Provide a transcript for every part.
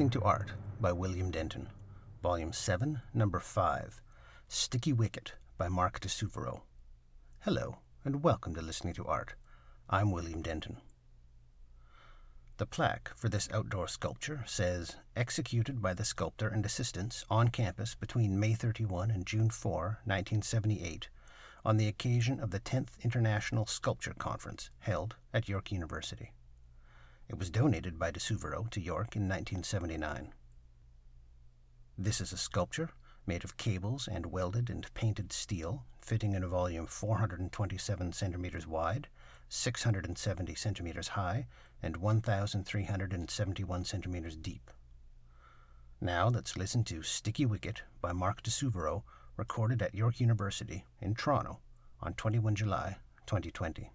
listening to Art by William Denton, Volume 7, Number 5, Sticky Wicket by Mark di Suvero. Hello, and welcome to Listening to Art. I'm William Denton. The plaque for this outdoor sculpture says, executed by the sculptor and assistants on campus between May 31 and June 4, 1978, on the occasion of the 10th International Sculpture Conference held at York University. It was donated by di Suvero to York in 1979. This is a sculpture made of cables and welded and painted steel, fitting in a volume 427 centimeters wide, 670 centimeters high, and 1,371 centimeters deep. Now let's listen to Sticky Wicket by Mark di Suvero, recorded at York University in Toronto on 21 July 2020.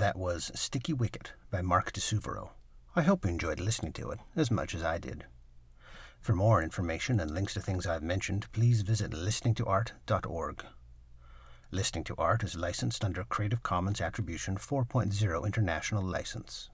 That was Sticky Wicket by Mark di Suvero. I hope you enjoyed listening to it as much as I did. For more information and links to things I've mentioned, please visit listeningtoart.org. Listening to Art is licensed under Creative Commons Attribution 4.0 International License.